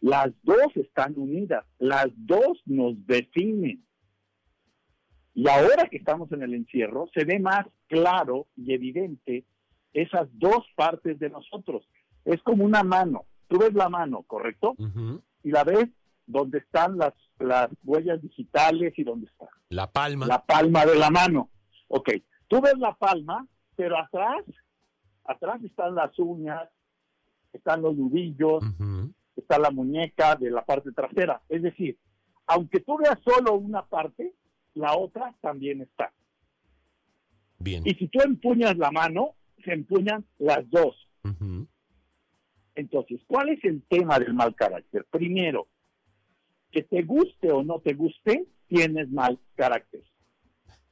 Las dos están unidas, las dos nos definen. Y ahora que estamos en el encierro, se ve más claro y evidente esas dos partes de nosotros. Es como una mano. Tú ves la mano, ¿correcto? Y la ves donde están las, las huellas digitales y donde está. La palma. La palma de la mano. Ok, tú ves la palma, pero atrás, atrás están las uñas, están los nudillos, está la muñeca de la parte trasera. Es decir, aunque tú veas solo una parte, la otra también está. Bien. Y si tú empuñas la mano, se empuñan las dos. Entonces, ¿cuál es el tema del mal carácter? Primero, que te guste o no te guste, tienes mal carácter.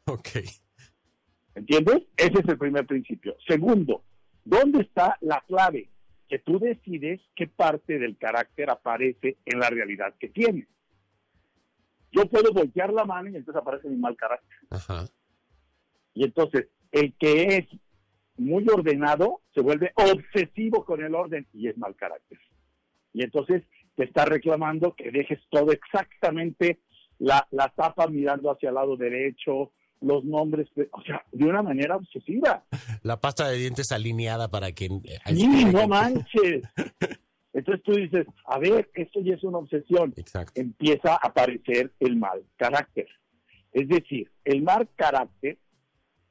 Ok. ¿Entiendes? Ese es el primer principio. Segundo, ¿dónde está la clave? Que tú decides qué parte del carácter aparece en la realidad que tienes. Yo puedo voltear la mano y entonces aparece mi mal carácter. Ajá. Y entonces, el que es muy ordenado se vuelve obsesivo con el orden y es mal carácter. Y entonces te está reclamando que dejes todo exactamente la, la tapa mirando hacia el lado derecho, los nombres, o sea, de una manera obsesiva. La pasta de dientes alineada para que... Sí, no manches. Entonces tú dices, a ver, esto ya es una obsesión. Exacto. Empieza a aparecer el mal carácter. Es decir, el mal carácter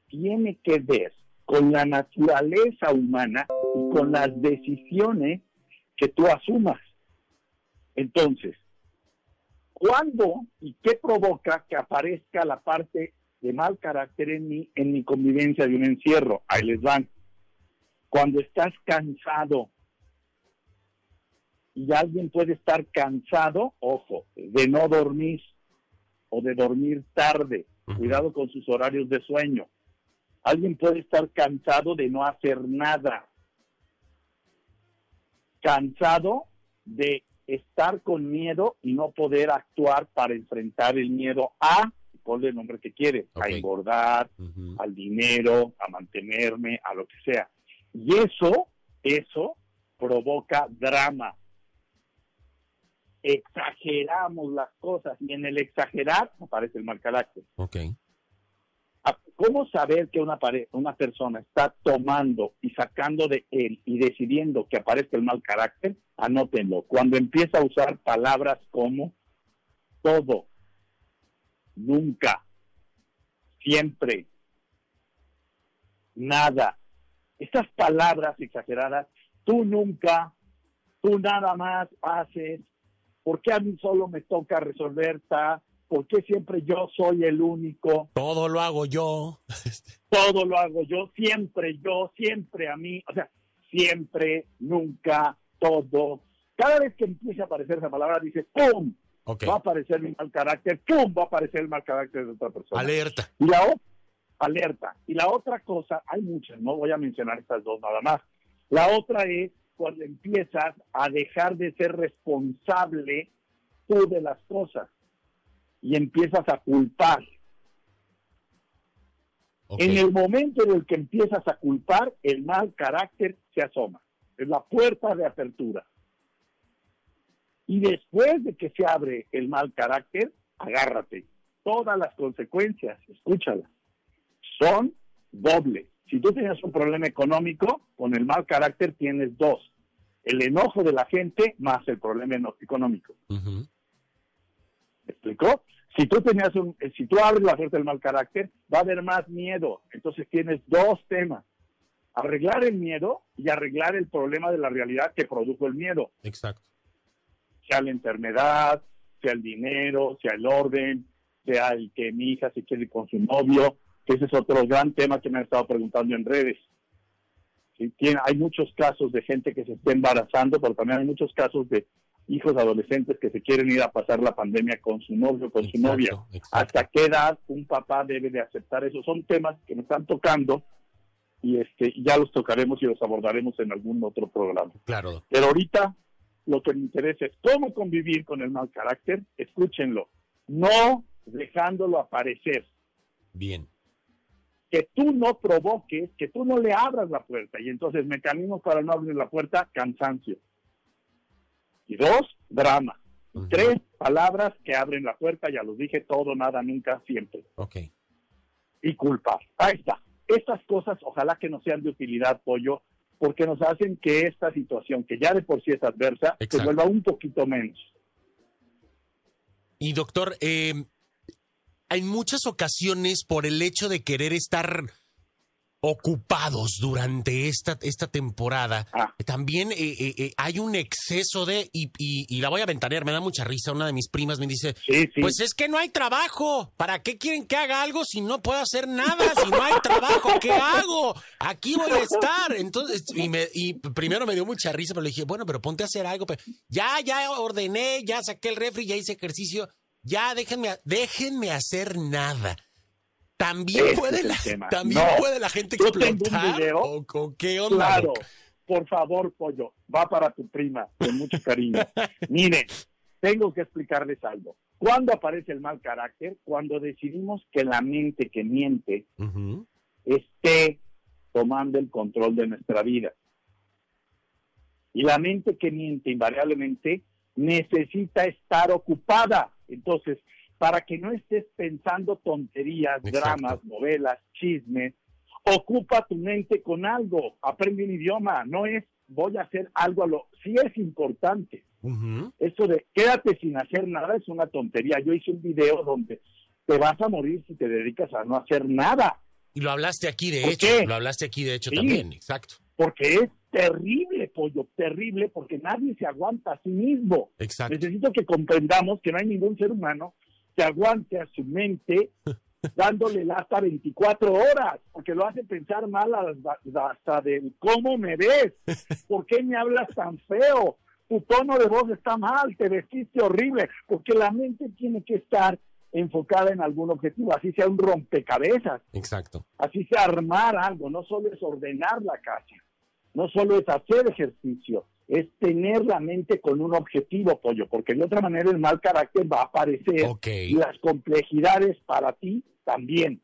tiene que ver con la naturaleza humana y con las decisiones que tú asumas. Entonces, ¿cuándo y qué provoca que aparezca la parte de mal carácter en mi, en mi convivencia de un encierro? Ahí les van. Cuando estás cansado y alguien puede estar cansado, ojo, de no dormir o de dormir tarde. Cuidado con sus horarios de sueño. Alguien puede estar cansado de no hacer nada. Cansado de estar con miedo y no poder actuar para enfrentar el miedo a, ponle el nombre que quiere, a engordar, al dinero, a mantenerme, a lo que sea. Y eso, eso provoca drama. Exageramos las cosas y en el exagerar aparece el mal carácter. Ok. ¿Cómo saber que una, una persona está tomando y sacando de él y decidiendo que aparezca el mal carácter? Anótenlo. Cuando empieza a usar palabras como todo, nunca, siempre, nada. Estas palabras exageradas, tú nunca, tú nada más haces, ¿por qué a mí solo me toca resolver ta? ¿Por qué siempre yo soy el único? Todo lo hago yo. Todo lo hago yo, siempre yo, siempre a mí. O sea, siempre, nunca, todo. Cada vez que empiece a aparecer esa palabra, dice ¡pum! Va a aparecer mi mal carácter, ¡pum! Va a aparecer el mal carácter de otra persona. Alerta. Y la alerta. Y la otra cosa, hay muchas, no voy a mencionar estas dos nada más. La otra es cuando empiezas a dejar de ser responsable tú de las cosas y empiezas a culpar. En el momento en el que empiezas a culpar, el mal carácter se asoma. Es la puerta de apertura. Y después de que se abre el mal carácter, agárrate. Todas las consecuencias, escúchalas, son dobles. Si tú tienes un problema económico, con el mal carácter tienes dos. El enojo de la gente más el problema económico. ¿Me explicó? Si tú tenías un, eh, si tú abres la puerta del mal carácter, va a haber más miedo. Entonces tienes dos temas. Arreglar el miedo y arreglar el problema de la realidad que produjo el miedo. Exacto. Sea la enfermedad, sea el dinero, sea el orden, sea el que mi hija se quiere con su novio, que ese es otro gran tema que me han estado preguntando en redes. Tiene, hay muchos casos de gente que se está embarazando, pero también hay muchos casos de hijos adolescentes que se quieren ir a pasar la pandemia con su novio, con su novia. ¿Hasta qué edad un papá debe de aceptar eso? Son temas que me están tocando y este ya los tocaremos y los abordaremos en algún otro programa. Claro. Pero ahorita lo que me interesa es cómo convivir con el mal carácter. Escúchenlo, no dejándolo aparecer. Bien. Que tú no provoques, que tú no le abras la puerta. Y entonces, mecanismos para no abrir la puerta, cansancio y dos, drama. Tres palabras que abren la puerta, ya los dije, todo, nada, nunca, siempre. Ok. Y culpar. Ahí está. Estas cosas ojalá que no sean de utilidad, pollo, porque nos hacen que esta situación, que ya de por sí es adversa, se Exacto. vuelva un poquito menos. Y doctor, eh, en muchas ocasiones por el hecho de querer estar ocupados durante esta, esta temporada, Ah. también eh, eh, eh, hay un exceso de, y, y- y la voy a ventanear, me da mucha risa, una de mis primas me dice, Sí, sí. pues es que no hay trabajo, ¿para qué quieren que haga algo si no puedo hacer nada? Si no hay trabajo, ¿qué hago? Aquí voy a estar. Entonces, y, me- y primero me dio mucha risa, pero le dije, bueno, pero ponte a hacer algo. Pero ya, ya ordené, ya saqué el refri, ya hice ejercicio, ya déjenme, déjenme hacer nada. También puede la, también No. puede la gente tengo un explotar. video. ¿O, o qué onda? Claro, por favor, pollo, va para tu prima, con mucho cariño. Miren, tengo que explicarles algo. ¿Cuándo aparece el mal carácter? Cuando decidimos que la mente que miente esté tomando el control de nuestra vida. Y la mente que miente invariablemente necesita estar ocupada. Entonces, para que no estés pensando tonterías, Exacto. dramas, novelas, chismes, ocupa tu mente con algo, aprende un idioma, no es voy a hacer algo a lo... Sí es importante, eso de quédate sin hacer nada es una tontería. Yo hice un video donde te vas a morir si te dedicas a no hacer nada, Y lo hablaste aquí, de ¿Por hecho. qué? Lo hablaste aquí, de hecho, Sí. también. Exacto. porque es terrible, pollo, terrible, porque nadie se aguanta a sí mismo. Exacto. Necesito que comprendamos que no hay ningún ser humano que aguante a su mente dándole lata 24 horas, porque lo hace pensar mal hasta del cómo me ves, por qué me hablas tan feo, tu tono de voz está mal, te vestiste horrible, porque la mente tiene que estar enfocada en algún objetivo, así sea un rompecabezas, Exacto. así sea armar algo, no solo es ordenar la casa, no solo es hacer ejercicio, es tener la mente con un objetivo, pollo, porque de otra manera el mal carácter va a aparecer las complejidades para ti también.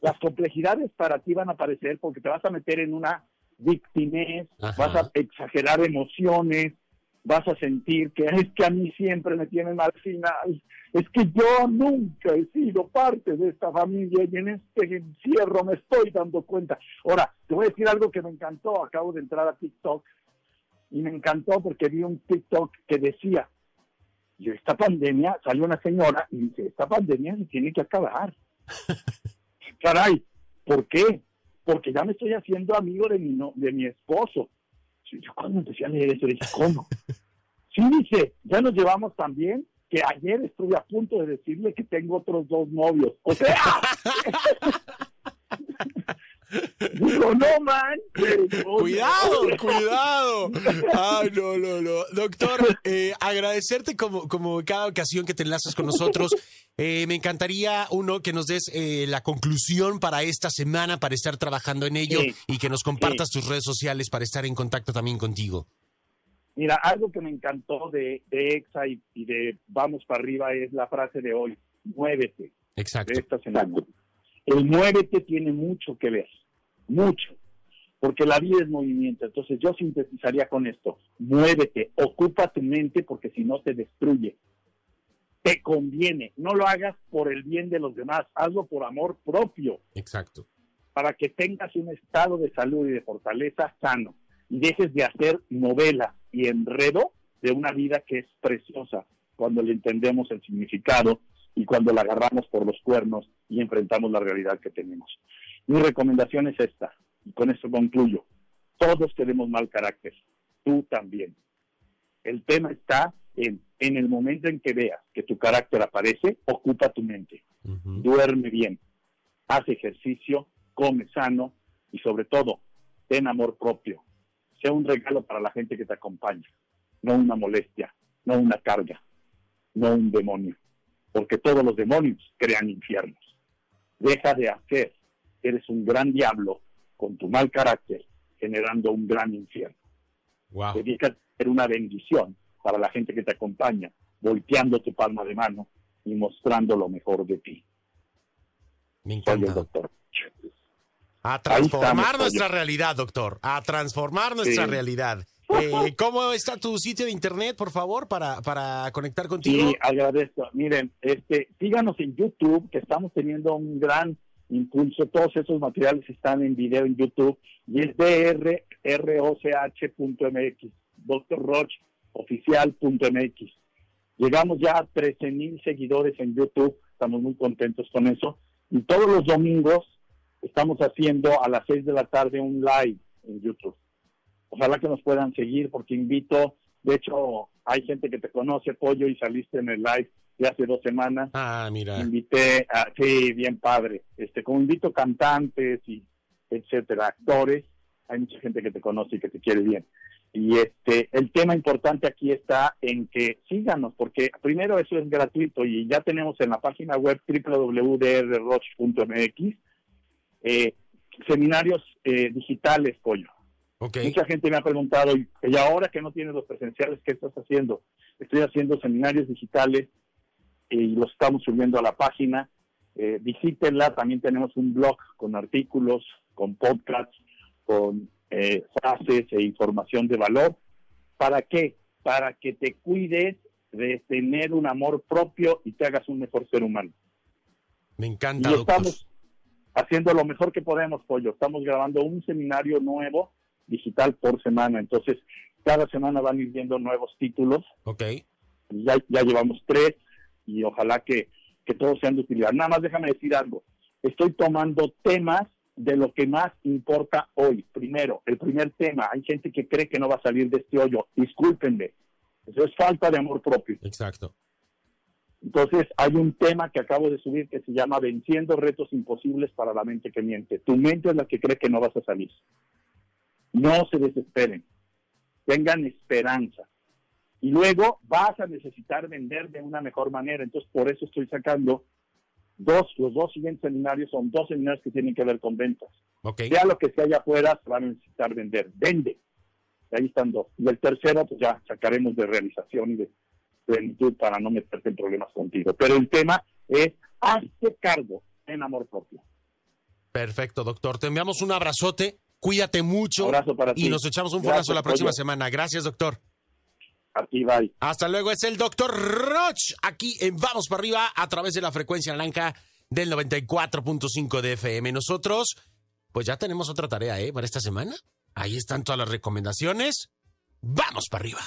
Las complejidades para ti van a aparecer porque te vas a meter en una victimez, Ajá. vas a exagerar emociones, vas a sentir que es que a mí siempre me tienen al final, es que yo nunca he sido parte de esta familia y en este encierro me estoy dando cuenta. Ahora, te voy a decir algo que me encantó, acabo de entrar a TikTok y me encantó porque vi un TikTok que decía, y esta pandemia, salió una señora y dice, esta pandemia se tiene que acabar. Caray, ¿por qué? Porque ya me estoy haciendo amigo de mi, no- de mi esposo. Yo cuando empecé a leer eso dije, ¿cómo? Sí, dice, ya nos llevamos tan bien que ayer estuve a punto de decirle que tengo otros dos novios. O sea, digo, no sea, Cuidado, cuidado. Ay, no, no, no. Doctor, eh, agradecerte como, como cada ocasión que te enlazas con nosotros. Eh, me encantaría, uno, que nos des eh, la conclusión para esta semana, para estar trabajando en ello Sí. y que nos compartas tus redes sociales para estar en contacto también contigo. Mira, algo que me encantó de, de EXA y, y de Vamos para arriba es la frase de hoy, muévete, Exacto. de esta semana. El muévete tiene mucho que ver, mucho, porque la vida es movimiento. Entonces yo sintetizaría con esto, muévete, ocupa tu mente porque si no te destruye. Te conviene, no lo hagas por el bien de los demás, hazlo por amor propio Exacto. para que tengas un estado de salud y de fortaleza sano y dejes de hacer novela y enredo de una vida que es preciosa cuando le entendemos el significado y cuando la agarramos por los cuernos y enfrentamos la realidad que tenemos. Mi recomendación es esta, y con esto concluyo. Todos tenemos mal carácter, tú también. El tema está en, en el momento en que veas que tu carácter aparece, ocupa tu mente duerme bien, haz ejercicio, come sano y sobre todo, ten amor propio. Sea un regalo para la gente que te acompaña, no una molestia, no una carga, no un demonio, porque todos los demonios crean infiernos. Deja de hacer, eres un gran diablo con tu mal carácter, generando un gran infierno. Wow. Dedícate a ser una bendición para la gente que te acompaña, volteando tu palma de mano y mostrando lo mejor de ti. Me Soy el encanta. doctor. A transformar nuestra realidad, doctor. A transformar nuestra Sí. realidad. Eh, ¿Cómo está tu sitio de internet, por favor, para, para conectar contigo? Sí, agradezco. Miren, este, síganos en YouTube, que estamos teniendo un gran impulso. Todos esos materiales están en video en YouTube y es drroch.mx, drrochoficial.mx. Llegamos ya a 13 mil seguidores en YouTube, estamos muy contentos con eso. Y todos los domingos estamos haciendo a las 6 de la tarde un live en YouTube. Ojalá que nos puedan seguir porque invito, de hecho, hay gente que te conoce, Pollo, y saliste en el live de hace dos semanas. Ah, mira. Invité a, sí, bien padre. Este, como invito cantantes y etcétera, actores, hay mucha gente que te conoce y que te quiere bien. Y este, el tema importante aquí está en que síganos, porque primero eso es gratuito y ya tenemos en la página web www.drroch.mx eh, seminarios eh, digitales, pollo. Mucha gente me ha preguntado, y, ahora que no tienes los presenciales, ¿qué estás haciendo? Estoy haciendo seminarios digitales y los estamos subiendo a la página. Eh, visítenla, también tenemos un blog con artículos, con podcasts, con eh, frases e información de valor. ¿Para qué? Para que te cuides de tener un amor propio y te hagas un mejor ser humano. Me encanta. Y estamos haciendo lo mejor que podemos, Pollo. Estamos grabando un seminario nuevo digital por semana. Entonces, cada semana van ir viendo nuevos títulos. Ok. Ya, ya llevamos tres y ojalá que, que todos sean de utilidad. Nada más déjame decir algo. Estoy tomando temas de lo que más importa hoy. Primero, el primer tema. Hay gente que cree que no va a salir de este hoyo. Discúlpenme. Eso es falta de amor propio. Exacto. Entonces, hay un tema que acabo de subir que se llama Venciendo retos imposibles para la mente que miente. Tu mente es la que cree que no vas a salir. No se desesperen, tengan esperanza. Y luego vas a necesitar vender de una mejor manera. Entonces, por eso estoy sacando dos, los dos siguientes seminarios son dos seminarios que tienen que ver con ventas. Okay. Sea lo que sea allá afuera, se van a necesitar vender. Vende. ahí están dos. Y el tercero, pues ya sacaremos de realización y de plenitud para no meterte en problemas contigo. Pero el tema es, hazte cargo en amor propio. Perfecto, doctor. Te enviamos un abrazote Cuídate mucho. y nos echamos un forazo la próxima semana. Gracias, doctor. Aquí bye. Hasta luego. Es el doctor Roch aquí en Vamos para arriba a través de la frecuencia naranja del 94.5 de FM. Nosotros, pues ya tenemos otra tarea, ¿eh? Para esta semana. Ahí están todas las recomendaciones. Vamos para arriba.